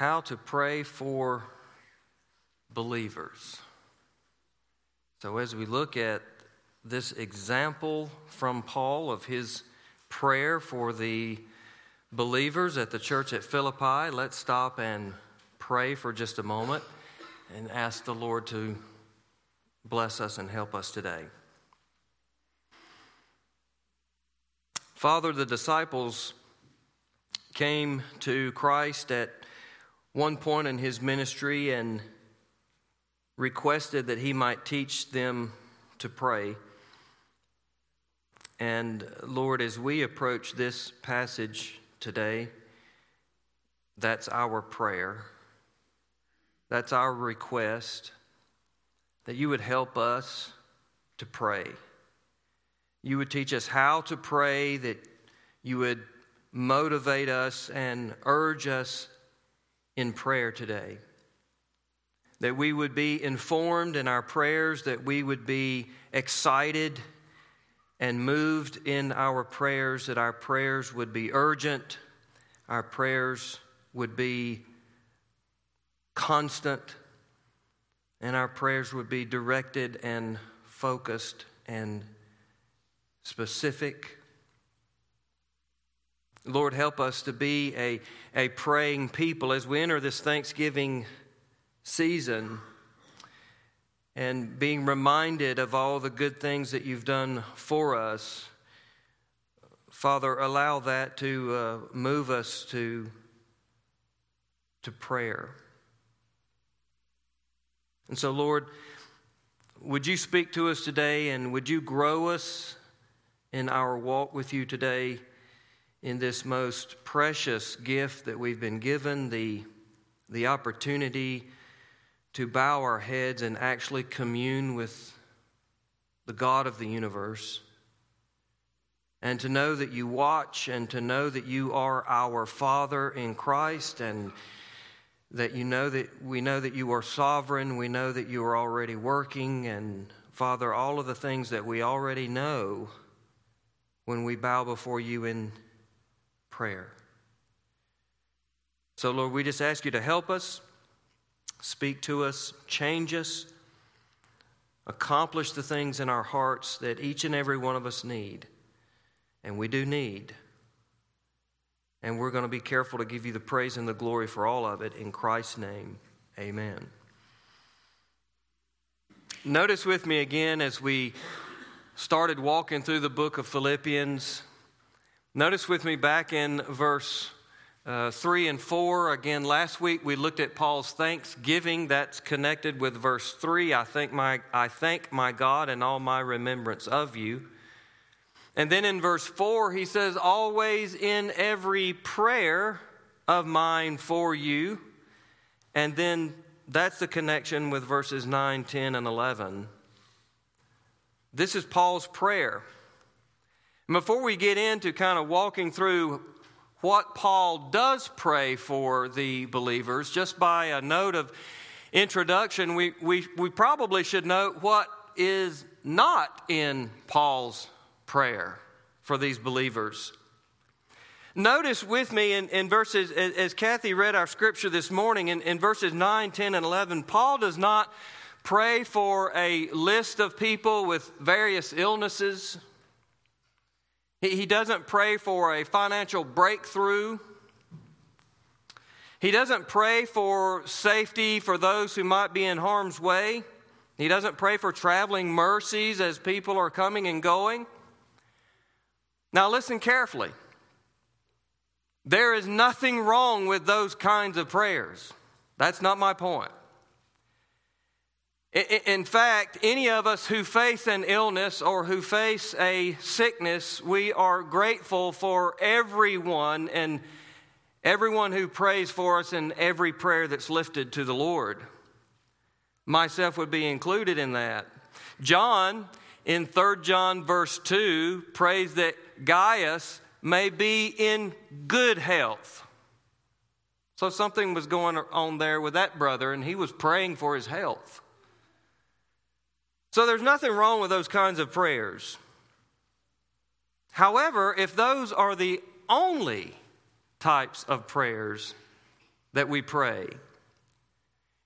how to pray for believers. So, as we look at this example from Paul of his prayer for the believers at the church at Philippi, let's stop and pray for just a moment and ask the Lord to bless us and help us today. Father, the disciples came to Christ at one point in his ministry and requested that he might teach them to pray. And Lord, as we approach this passage today, that's our prayer. That's our request that you would help us to pray. You would teach us how to pray, that you would motivate us and urge us in prayer today. That we would be informed in our prayers, that we would be excited and moved in our prayers, that our prayers would be urgent, our prayers would be constant, and our prayers would be directed and focused and specific. Lord, help us to be a, a praying people as we enter this Thanksgiving season and being reminded of all the good things that you've done for us. Father, allow that to uh, move us to, to prayer. And so, Lord, would you speak to us today and would you grow us in our walk with you today? In this most precious gift that we've been given the, the opportunity to bow our heads and actually commune with the God of the universe. And to know that you watch and to know that you are our Father in Christ and that you know that we know that you are sovereign, we know that you are already working, and Father, all of the things that we already know when we bow before you in prayer. So, Lord, we just ask you to help us, speak to us, change us, accomplish the things in our hearts that each and every one of us need. And we do need. And we're going to be careful to give you the praise and the glory for all of it. In Christ's name, amen. Notice with me again as we started walking through the book of Philippians Notice with me back in verse uh, 3 and 4. Again, last week we looked at Paul's thanksgiving. That's connected with verse 3. I thank my, I thank my God in all my remembrance of you. And then in verse 4, he says, Always in every prayer of mine for you. And then that's the connection with verses 9, 10, and 11. This is Paul's prayer. Before we get into kind of walking through what Paul does pray for the believers, just by a note of introduction, we, we, we probably should note what is not in Paul's prayer for these believers. Notice with me in, in verses, as Kathy read our scripture this morning, in, in verses 9, 10, and 11, Paul does not pray for a list of people with various illnesses he doesn't pray for a financial breakthrough. He doesn't pray for safety for those who might be in harm's way. He doesn't pray for traveling mercies as people are coming and going. Now, listen carefully. There is nothing wrong with those kinds of prayers. That's not my point. In fact, any of us who face an illness or who face a sickness, we are grateful for everyone and everyone who prays for us in every prayer that's lifted to the Lord. Myself would be included in that. John, in 3 John verse 2, prays that Gaius may be in good health. So something was going on there with that brother, and he was praying for his health. So there's nothing wrong with those kinds of prayers. However, if those are the only types of prayers, that we pray.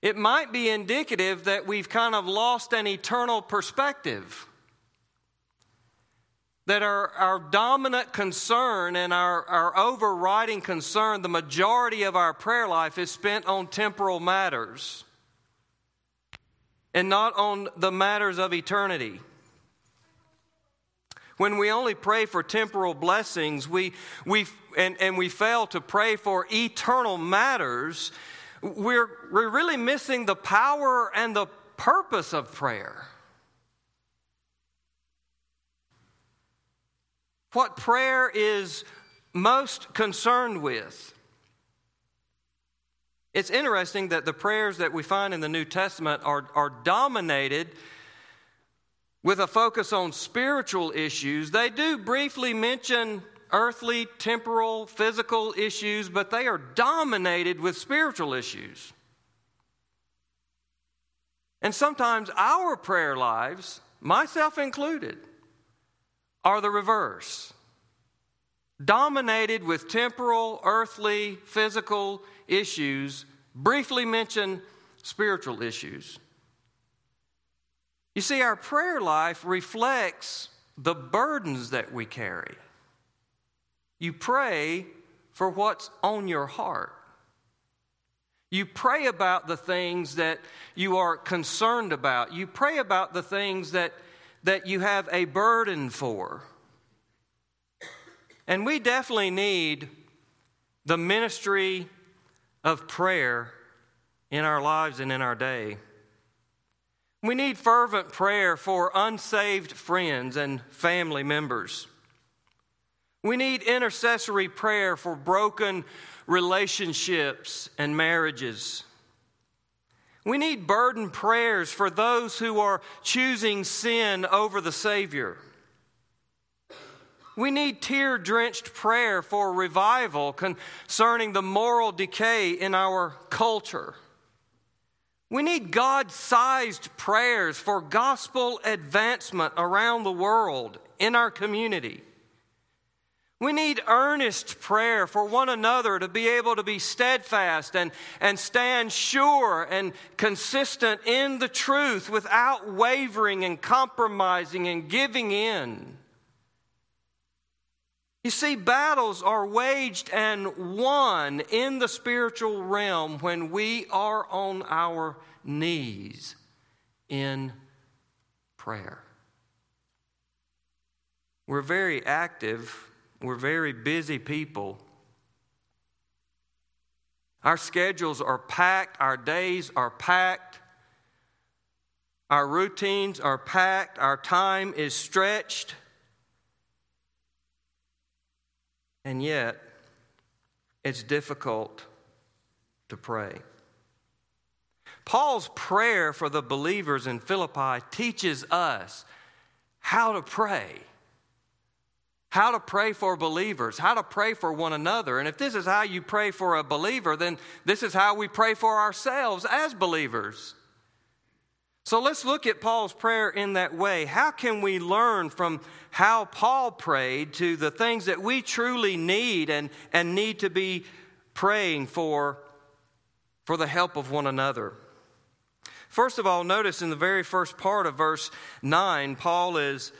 It might be indicative that we've kind of lost an eternal perspective. That our, our dominant concern and our, our overriding concern, the majority of our prayer life is spent on temporal matters and not on the matters of eternity. When we only pray for temporal blessings we, we, and, and we fail to pray for eternal matters, we're, we're really missing the power and the purpose of prayer. What prayer is most concerned with. It's interesting that the prayers that we find in the New Testament are, are dominated with a focus on spiritual issues. They do briefly mention earthly, temporal, physical issues, but they are dominated with spiritual issues. And sometimes our prayer lives, myself included, are the reverse dominated with temporal, earthly, physical issues, briefly mention spiritual issues. You see, our prayer life reflects the burdens that we carry. You pray for what's on your heart. You pray about the things that you are concerned about. You pray about the things that, that you have a burden for. And we definitely need the ministry of prayer in our lives and in our day. We need fervent prayer for unsaved friends and family members. We need intercessory prayer for broken relationships and marriages. We need burden prayers for those who are choosing sin over the Savior. We need tear drenched prayer for revival concerning the moral decay in our culture. We need God sized prayers for gospel advancement around the world in our community. We need earnest prayer for one another to be able to be steadfast and, and stand sure and consistent in the truth without wavering and compromising and giving in. You see, battles are waged and won in the spiritual realm when we are on our knees in prayer. We're very active, we're very busy people. Our schedules are packed, our days are packed, our routines are packed, our time is stretched. And yet, it's difficult to pray. Paul's prayer for the believers in Philippi teaches us how to pray. How to pray for believers, how to pray for one another. And if this is how you pray for a believer, then this is how we pray for ourselves as believers. So let's look at Paul's prayer in that way. How can we learn from how Paul prayed to the things that we truly need and, and need to be praying for for the help of one another? First of all, notice in the very first part of verse 9, Paul is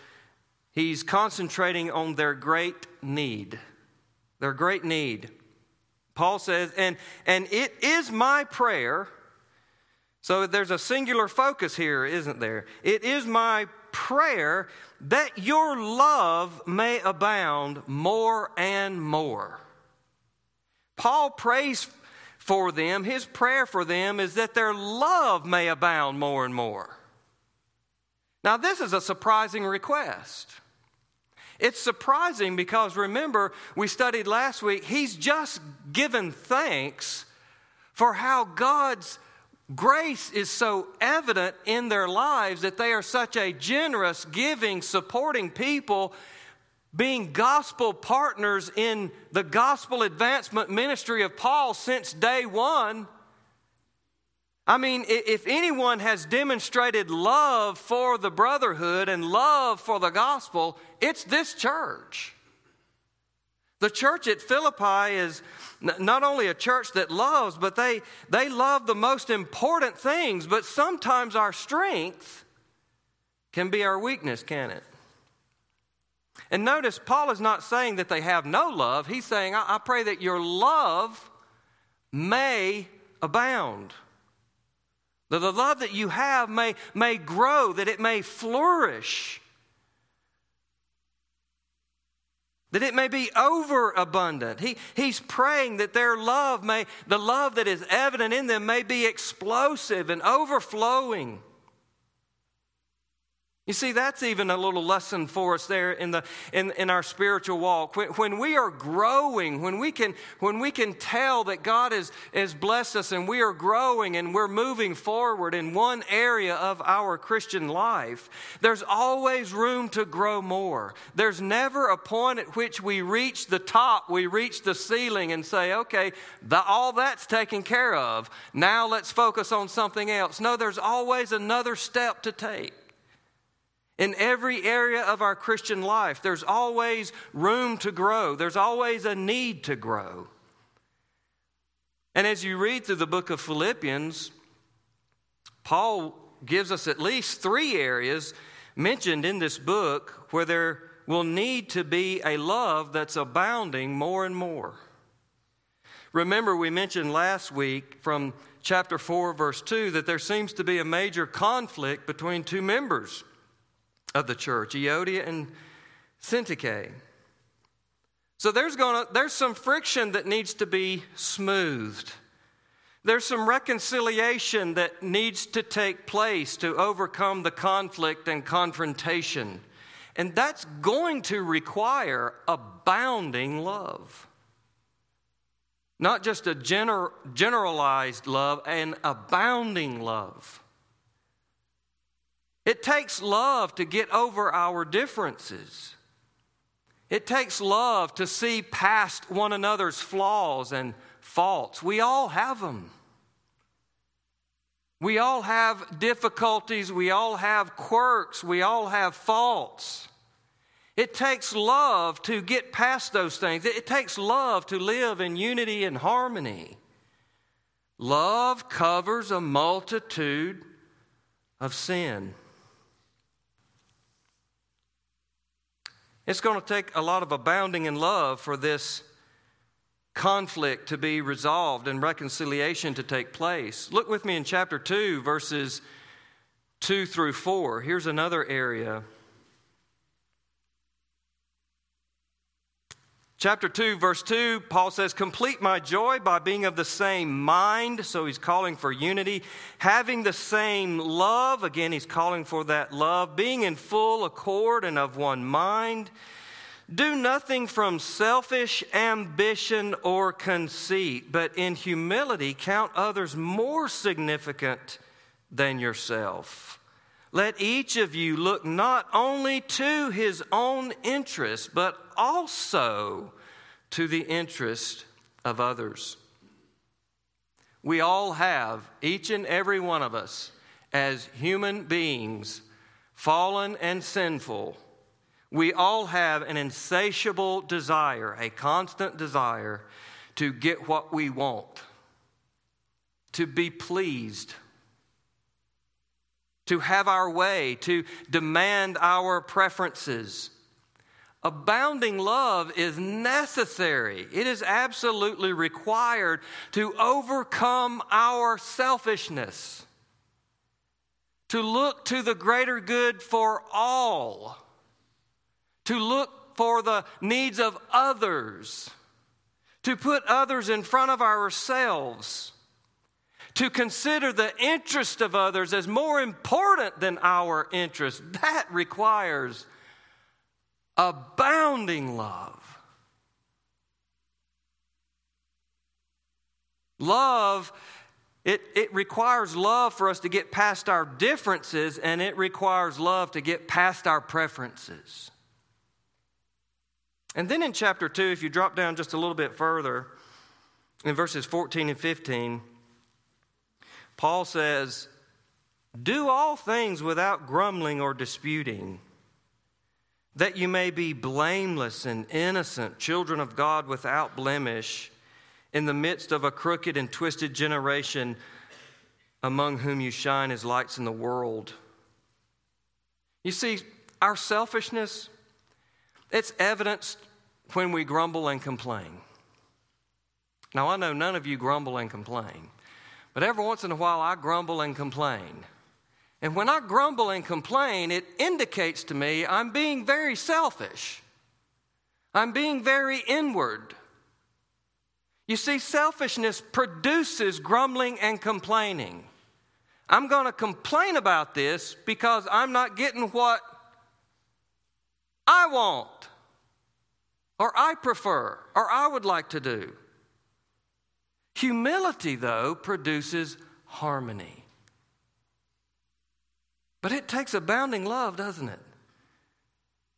he's concentrating on their great need. Their great need. Paul says, and, and it is my prayer so there's a singular focus here, isn't there? It is my prayer that your love may abound more and more. Paul prays for them, his prayer for them is that their love may abound more and more. Now, this is a surprising request. It's surprising because remember, we studied last week, he's just given thanks for how God's Grace is so evident in their lives that they are such a generous, giving, supporting people, being gospel partners in the gospel advancement ministry of Paul since day one. I mean, if anyone has demonstrated love for the brotherhood and love for the gospel, it's this church. The church at Philippi is not only a church that loves, but they, they love the most important things, but sometimes our strength can be our weakness, can it? And notice, Paul is not saying that they have no love. He's saying, I, I pray that your love may abound. That the love that you have may, may grow, that it may flourish. That it may be overabundant. He, he's praying that their love may, the love that is evident in them, may be explosive and overflowing. You see, that's even a little lesson for us there in, the, in, in our spiritual walk. When, we are growing, when we can, when we can tell that God has, has blessed us and we are growing and we're moving forward in one area of our Christian life, there's always room to grow more. There's never a point at which we reach the top, we reach the ceiling and say, okay, the, all that's taken care of. Now let's focus on something else. No, there's always another step to take. In every area of our Christian life, there's always room to grow, there's always a need to grow. And as you read through the book of Philippians, Paul gives us at least three areas mentioned in this book where there will need to be a love that's abounding more and more. Remember, we mentioned last week from chapter 4, verse 2, that there seems to be a major conflict between two members of the church, Euodia and Syntyche. So there's, gonna, there's some friction that needs to be smoothed. There's some reconciliation that needs to take place to overcome the conflict and confrontation. And that's going to require abounding love. Not just a gener- generalized love, an abounding love. It takes love to get over our differences. It takes love to see past one another's flaws and faults. We all have them. We all have difficulties. We all have quirks. We all have faults. It takes love to get past those things. It takes love to live in unity and harmony. Love covers a multitude of sin. It's going to take a lot of abounding in love for this conflict to be resolved and reconciliation to take place. Look with me in chapter 2, verses 2 through 4. Here's another area Chapter 2, verse 2, Paul says, Complete my joy by being of the same mind. So he's calling for unity. Having the same love. Again, he's calling for that love. Being in full accord and of one mind. Do nothing from selfish ambition or conceit, but in humility count others more significant than yourself. Let each of you look not only to his own interest, but also to the interest of others. We all have, each and every one of us, as human beings, fallen and sinful, we all have an insatiable desire, a constant desire to get what we want, to be pleased to have our way, to demand our preferences. Abounding love is necessary. It is absolutely required to overcome our selfishness, to look to the greater good for all, to look for the needs of others, to put others in front of ourselves to consider the interest of others as more important than our interest, that requires abounding love. Love, it, it requires love for us to get past our differences, and it requires love to get past our preferences. And then in chapter 2, if you drop down just a little bit further, in verses 14 and 15, Paul says, Do all things without grumbling or disputing, that you may be blameless and innocent, children of God without blemish, in the midst of a crooked and twisted generation among whom you shine as lights in the world. You see, our selfishness, it's evidenced when we grumble and complain. Now, I know none of you grumble and complain, but every once in a while I grumble and complain. And when I grumble and complain, it indicates to me I'm being very selfish. I'm being very inward. You see, selfishness produces grumbling and complaining. I'm going to complain about this because I'm not getting what I want, or I prefer, or I would like to do. Humility, though, produces harmony. But it takes abounding love, doesn't it?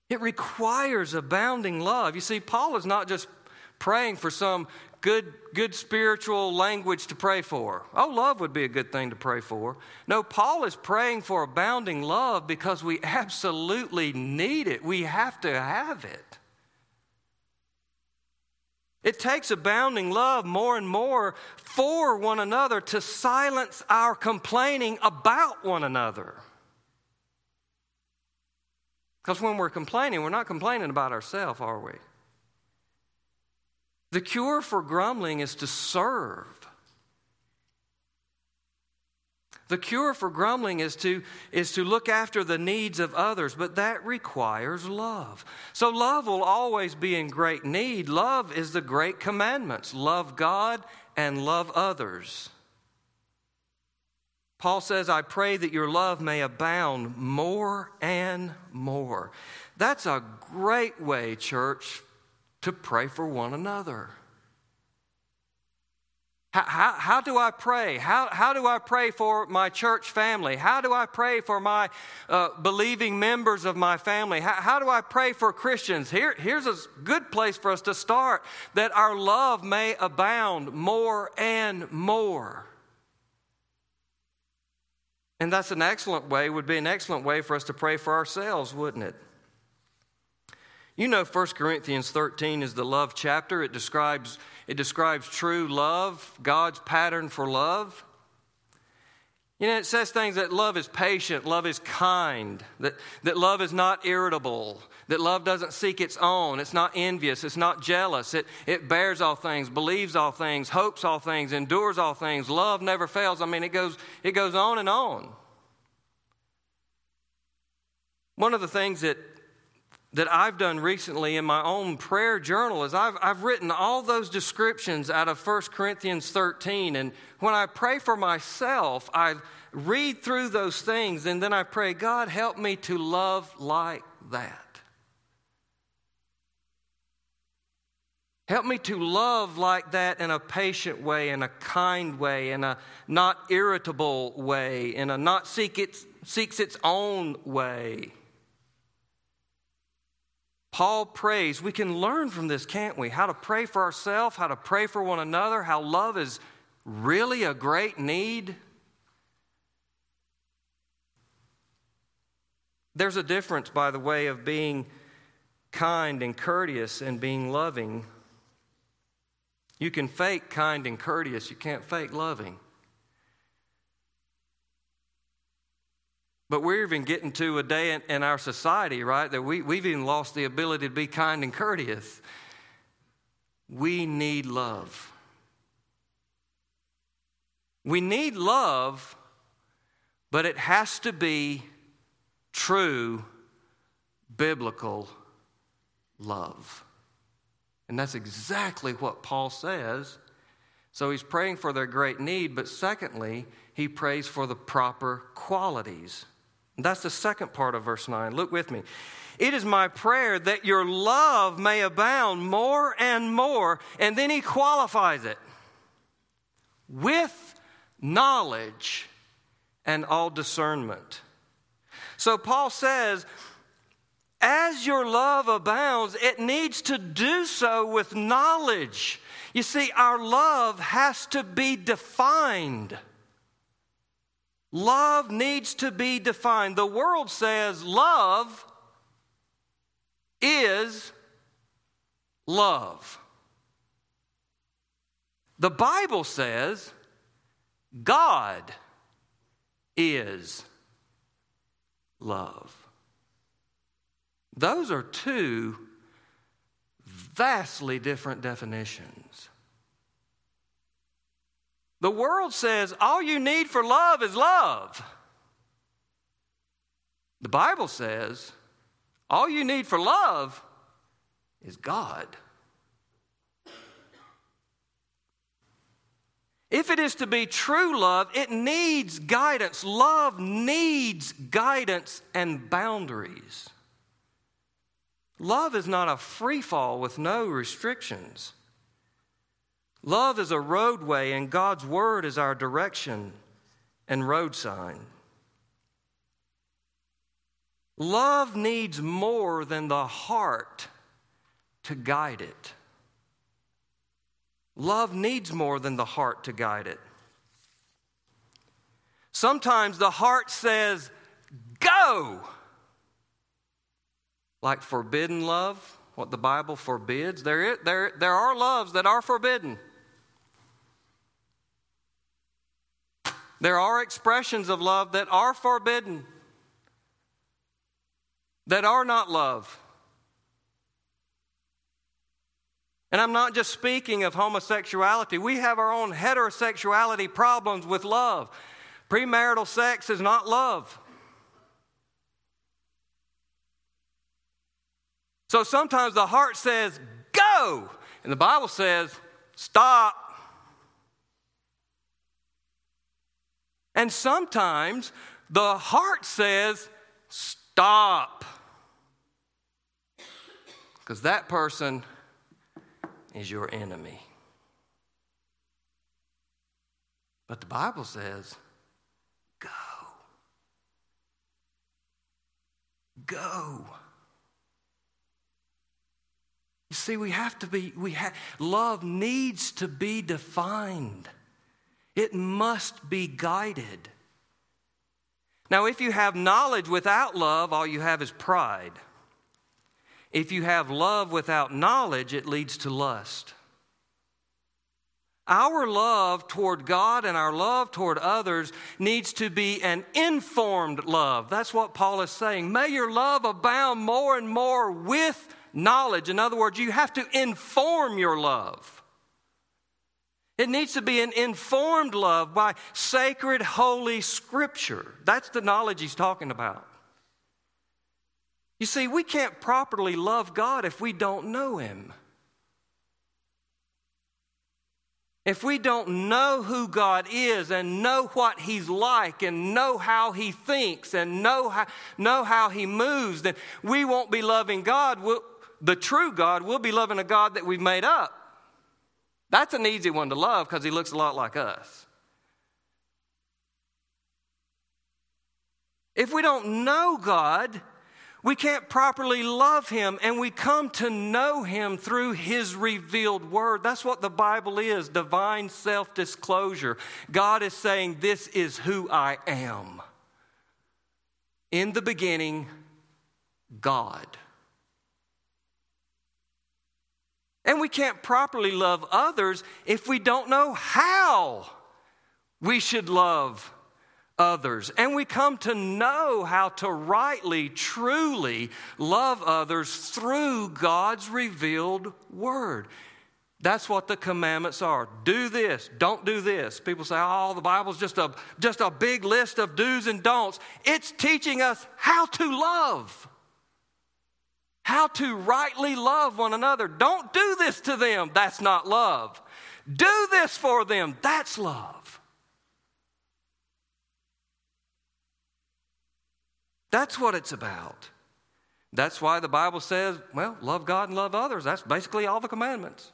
It requires abounding love. You see, Paul is not just praying for some good, good spiritual language to pray for. Oh, love would be a good thing to pray for. No, Paul is praying for abounding love because we absolutely need it. We have to have it. It takes abounding love more and more for one another to silence our complaining about one another. Because when we're complaining, we're not complaining about ourselves, are we? The cure for grumbling is to serve. The cure for grumbling is to, is to look after the needs of others, but that requires love. So, love will always be in great need. Love is the great commandments love God and love others. Paul says, I pray that your love may abound more and more. That's a great way, church, to pray for one another. How, how, do I pray? How, how do I pray for my church family? How do I pray for my uh, believing members of my family? How, how do I pray for Christians? Here, here's a good place for us to start that our love may abound more and more. And that's an excellent way, would be an excellent way for us to pray for ourselves, wouldn't it? You know 1 Corinthians 13 is the love chapter. It describes, it describes true love, God's pattern for love. You know, it says things that love is patient, love is kind, that, that love is not irritable, that love doesn't seek its own, it's not envious, it's not jealous, it, it bears all things, believes all things, hopes all things, endures all things. Love never fails. I mean, it goes, it goes on and on. One of the things that that I've done recently in my own prayer journal is I've, I've written all those descriptions out of 1 Corinthians 13. And when I pray for myself, I read through those things and then I pray, God, help me to love like that. Help me to love like that in a patient way, in a kind way, in a not irritable way, in a not seek its, seeks its own way. Paul prays. We can learn from this, can't we? How to pray for ourselves, how to pray for one another, how love is really a great need. There's a difference, by the way, of being kind and courteous and being loving. You can fake kind and courteous, you can't fake loving. But we're even getting to a day in, in our society, right, that we, we've even lost the ability to be kind and courteous. We need love. We need love, but it has to be true biblical love. And that's exactly what Paul says. So he's praying for their great need, but secondly, he prays for the proper qualities. That's the second part of verse 9. Look with me. It is my prayer that your love may abound more and more. And then he qualifies it with knowledge and all discernment. So Paul says, as your love abounds, it needs to do so with knowledge. You see, our love has to be defined. Love needs to be defined. The world says love is love. The Bible says God is love. Those are two vastly different definitions. The world says all you need for love is love. The Bible says all you need for love is God. If it is to be true love, it needs guidance. Love needs guidance and boundaries. Love is not a free fall with no restrictions. Love is a roadway, and God's Word is our direction and road sign. Love needs more than the heart to guide it. Love needs more than the heart to guide it. Sometimes the heart says, Go! Like forbidden love, what the Bible forbids. There, there, there are loves that are forbidden. There are expressions of love that are forbidden, that are not love. And I'm not just speaking of homosexuality. We have our own heterosexuality problems with love. Premarital sex is not love. So sometimes the heart says, go, and the Bible says, stop. And sometimes the heart says, stop. Because that person is your enemy. But the Bible says, go. Go. You see, we have to be, we have, love needs to be defined. It must be guided. Now, if you have knowledge without love, all you have is pride. If you have love without knowledge, it leads to lust. Our love toward God and our love toward others needs to be an informed love. That's what Paul is saying. May your love abound more and more with knowledge. In other words, you have to inform your love. It needs to be an informed love by sacred, holy scripture. That's the knowledge he's talking about. You see, we can't properly love God if we don't know Him. If we don't know who God is and know what He's like and know how He thinks and know how, know how He moves, then we won't be loving God, we'll, the true God. We'll be loving a God that we've made up. That's an easy one to love because He looks a lot like us. If we don't know God, we can't properly love him, and we come to know him through his revealed word. That's what the Bible is divine self disclosure. God is saying, This is who I am. In the beginning, God. And we can't properly love others if we don't know how we should love others. And we come to know how to rightly, truly love others through God's revealed word. That's what the commandments are. Do this, don't do this. People say, oh, the Bible's just a, just a big list of do's and don'ts. It's teaching us how to love, how to rightly love one another. Don't do this to them. That's not love. Do this for them. That's love. That's what it's about. That's why the Bible says, well, love God and love others. That's basically all the commandments.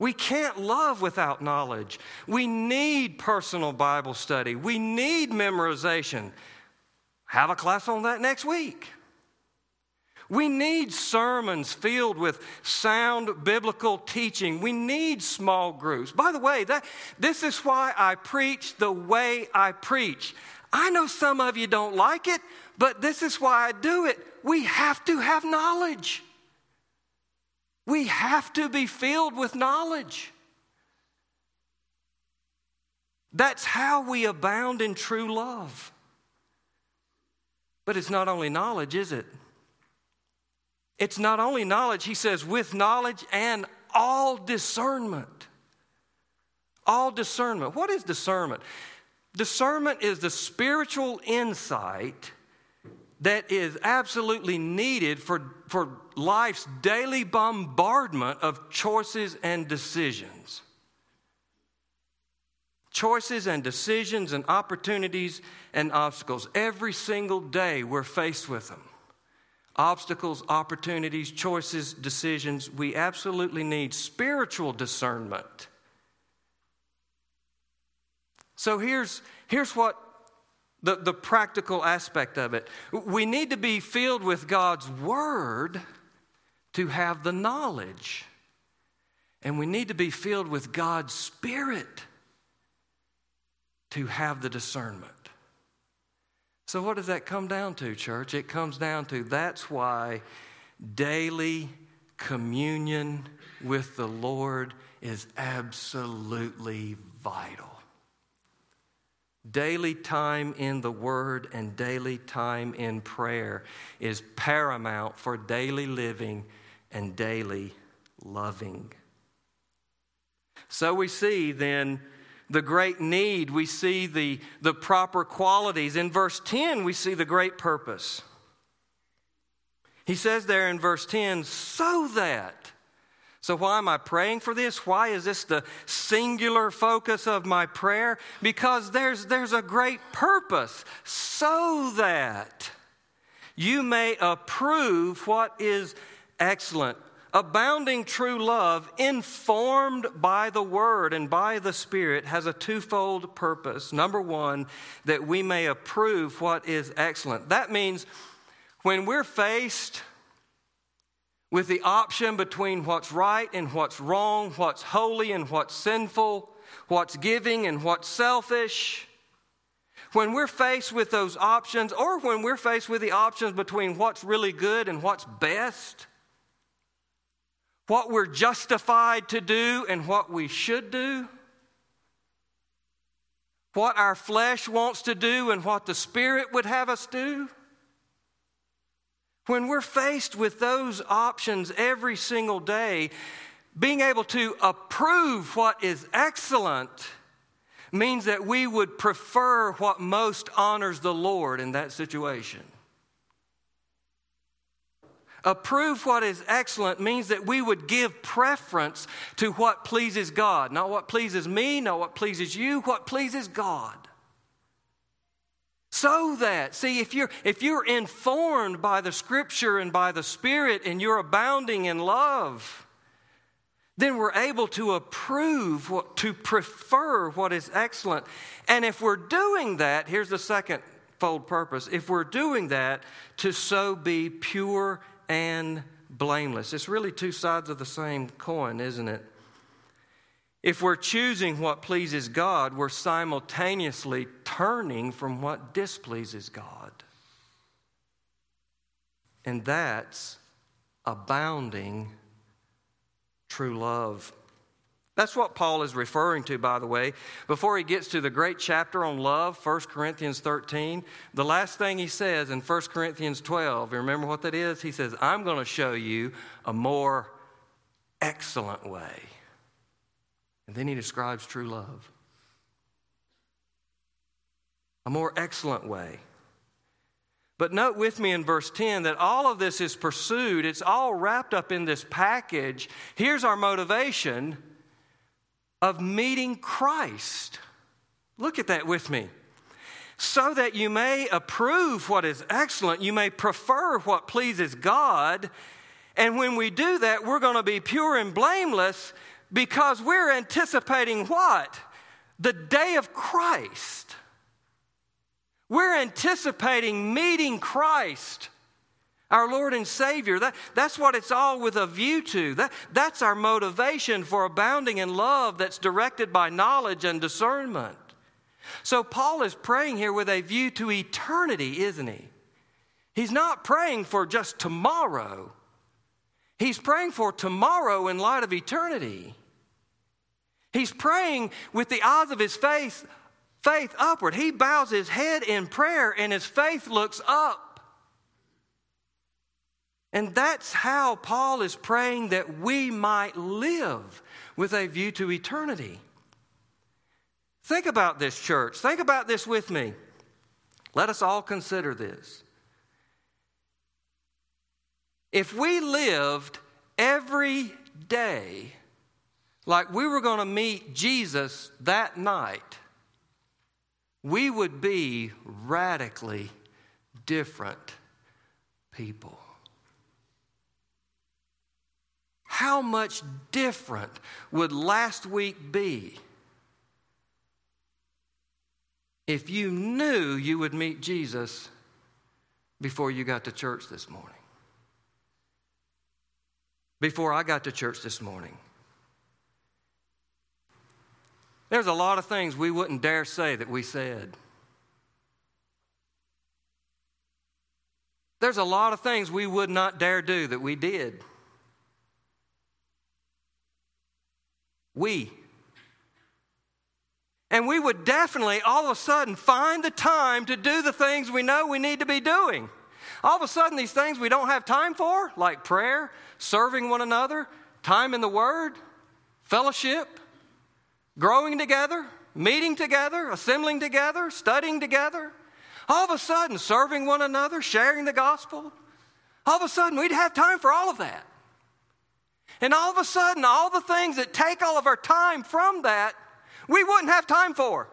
We can't love without knowledge. We need personal Bible study. We need memorization. Have a class on that next week. We need sermons filled with sound biblical teaching. We need small groups. By the way, that, this is why I preach the way I preach. I know some of you don't like it, but this is why I do it. We have to have knowledge. We have to be filled with knowledge. That's how we abound in true love. But it's not only knowledge, is it? It's not only knowledge, he says, with knowledge and all discernment. All discernment. What is discernment? Discernment is the spiritual insight that is absolutely needed for, for life's daily bombardment of choices and decisions. Choices and decisions and opportunities and obstacles. Every single day we're faced with them. Obstacles, opportunities, choices, decisions. We absolutely need spiritual discernment. So here's, here's what the, the practical aspect of it. We need to be filled with God's Word to have the knowledge. And we need to be filled with God's Spirit to have the discernment. So, what does that come down to, church? It comes down to that's why daily communion with the Lord is absolutely vital. Daily time in the Word and daily time in prayer is paramount for daily living and daily loving. So we see then the great need, we see the, the proper qualities. In verse 10, we see the great purpose. He says there in verse 10, so that so, why am I praying for this? Why is this the singular focus of my prayer? Because there's, there's a great purpose, so that you may approve what is excellent. Abounding true love, informed by the Word and by the Spirit, has a twofold purpose. Number one, that we may approve what is excellent. That means when we're faced with the option between what's right and what's wrong, what's holy and what's sinful, what's giving and what's selfish. When we're faced with those options, or when we're faced with the options between what's really good and what's best, what we're justified to do and what we should do, what our flesh wants to do and what the Spirit would have us do. When we're faced with those options every single day, being able to approve what is excellent means that we would prefer what most honors the Lord in that situation. Approve what is excellent means that we would give preference to what pleases God. Not what pleases me, not what pleases you, what pleases God. So that, see, if you're, if you're informed by the scripture and by the Spirit and you're abounding in love, then we're able to approve, what, to prefer what is excellent. And if we're doing that, here's the second fold purpose if we're doing that, to so be pure and blameless. It's really two sides of the same coin, isn't it? If we're choosing what pleases God, we're simultaneously turning from what displeases God. And that's abounding true love. That's what Paul is referring to, by the way. Before he gets to the great chapter on love, 1 Corinthians 13, the last thing he says in 1 Corinthians 12, you remember what that is? He says, I'm going to show you a more excellent way. And then he describes true love. A more excellent way. But note with me in verse 10 that all of this is pursued, it's all wrapped up in this package. Here's our motivation of meeting Christ. Look at that with me. So that you may approve what is excellent, you may prefer what pleases God. And when we do that, we're going to be pure and blameless because we're anticipating what? The day of Christ. We're anticipating meeting Christ, our Lord and Savior. That, that's what it's all with a view to. That, that's our motivation for abounding in love that's directed by knowledge and discernment. So, Paul is praying here with a view to eternity, isn't he? He's not praying for just tomorrow, he's praying for tomorrow in light of eternity. He's praying with the eyes of his faith, faith upward. He bows his head in prayer and his faith looks up. And that's how Paul is praying that we might live with a view to eternity. Think about this, church. Think about this with me. Let us all consider this. If we lived every day like we were going to meet Jesus that night, we would be radically different people. How much different would last week be if you knew you would meet Jesus before you got to church this morning? Before I got to church this morning. There's a lot of things we wouldn't dare say that we said. There's a lot of things we would not dare do that we did. We. And we would definitely all of a sudden find the time to do the things we know we need to be doing. All of a sudden, these things we don't have time for, like prayer, serving one another, time in the Word, fellowship, growing together, meeting together, assembling together, studying together. All of a sudden, serving one another, sharing the gospel. All of a sudden, we'd have time for all of that. And all of a sudden, all the things that take all of our time from that, we wouldn't have time for.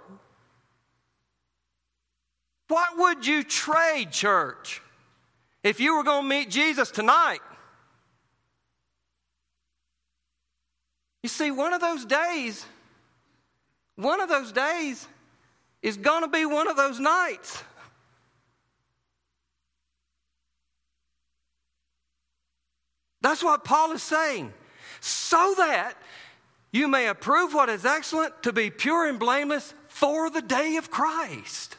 What would you trade, church, if you were going to meet Jesus tonight? You see, one of those days, one of those days is going to be one of those nights. That's what Paul is saying. So that you may approve what is excellent, to be pure and blameless for the day of Christ.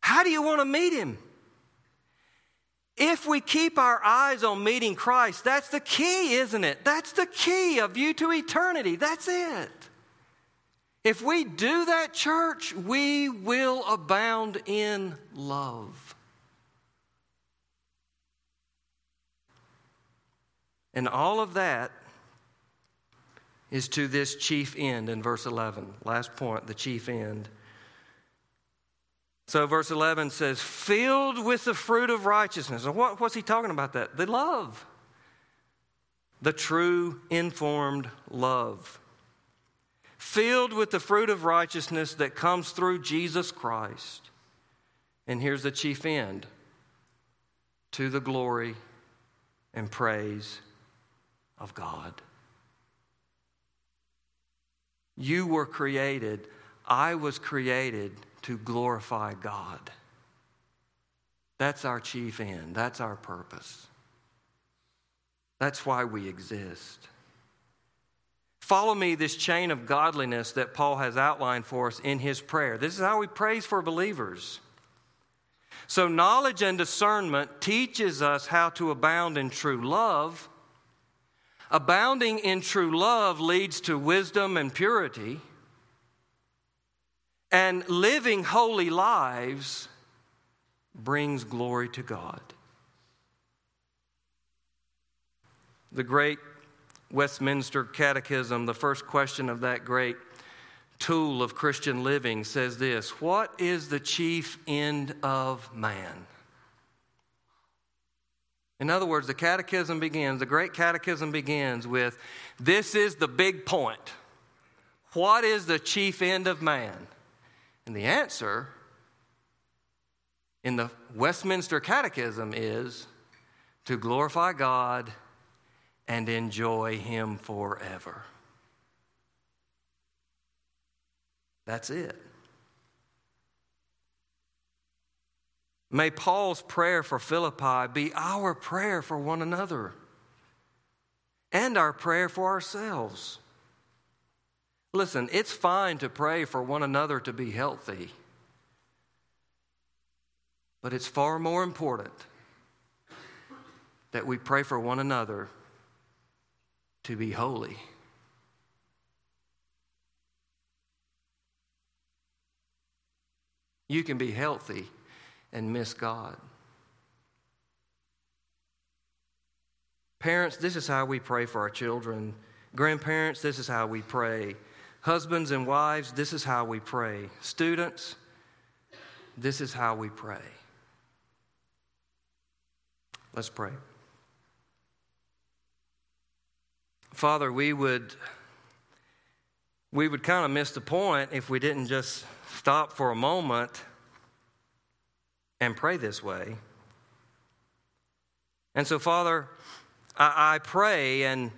How do you want to meet him? If we keep our eyes on meeting Christ, that's the key, isn't it? That's the key of you to eternity. That's it. If we do that, church, we will abound in love. And all of that is to this chief end in verse 11. Last point, the chief end. So, verse 11 says, filled with the fruit of righteousness. What, what's he talking about that? The love. The true, informed love filled with the fruit of righteousness that comes through Jesus Christ. And here's the chief end to the glory and praise of God. You were created, I was created to glorify God. That's our chief end, that's our purpose. That's why we exist. Follow me this chain of godliness that Paul has outlined for us in his prayer. This is how he prays for believers. So, knowledge and discernment teaches us how to abound in true love. Abounding in true love leads to wisdom and purity. And living holy lives brings glory to God. The great Westminster Catechism, the first question of that great tool of Christian living says this What is the chief end of man? In other words, the catechism begins, the great catechism begins with this is the big point. What is the chief end of man? And the answer in the Westminster Catechism is to glorify God and enjoy Him forever. That's it. May Paul's prayer for Philippi be our prayer for one another and our prayer for ourselves. Listen, it's fine to pray for one another to be healthy, but it's far more important that we pray for one another to be holy. You can be healthy and miss God. Parents, this is how we pray for our children. Grandparents, this is how we pray. Husbands and wives, this is how we pray. Students, this is how we pray. Let's pray. Father, we would we would kind of miss the point if we didn't just stop for a moment and pray this way. And so, Father, I, I pray, and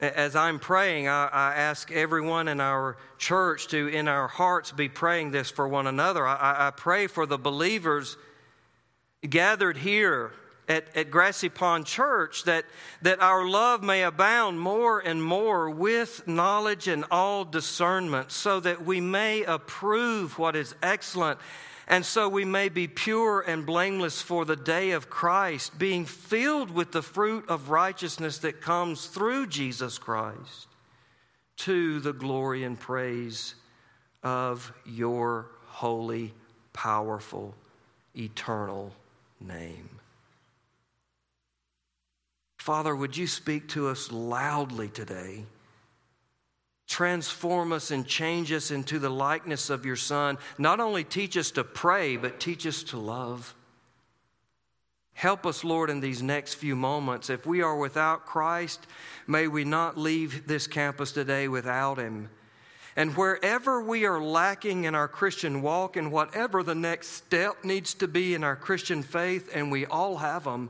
as I'm praying, I, I, ask everyone in our church to, in our hearts, be praying this for one another. I, I pray for the believers gathered here at, at Grassy Pond Church that, that our love may abound more and more with knowledge and all discernment, so that we may approve what is excellent, and so we may be pure and blameless for the day of Christ, being filled with the fruit of righteousness that comes through Jesus Christ, to the glory and praise of your holy, powerful, eternal name. Father, would you speak to us loudly today? Transform us and change us into the likeness of your Son. Not only teach us to pray, but teach us to love. Help us, Lord, in these next few moments. If we are without Christ, may we not leave this campus today without Him. And wherever we are lacking in our Christian walk and whatever the next step needs to be in our Christian faith, and we all have them,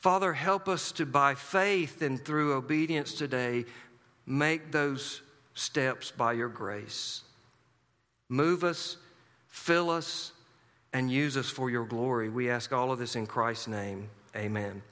Father, help us to, by faith and through obedience today, make those steps by your grace. Move us, fill us, and use us for your glory. We ask all of this in Christ's name. Amen.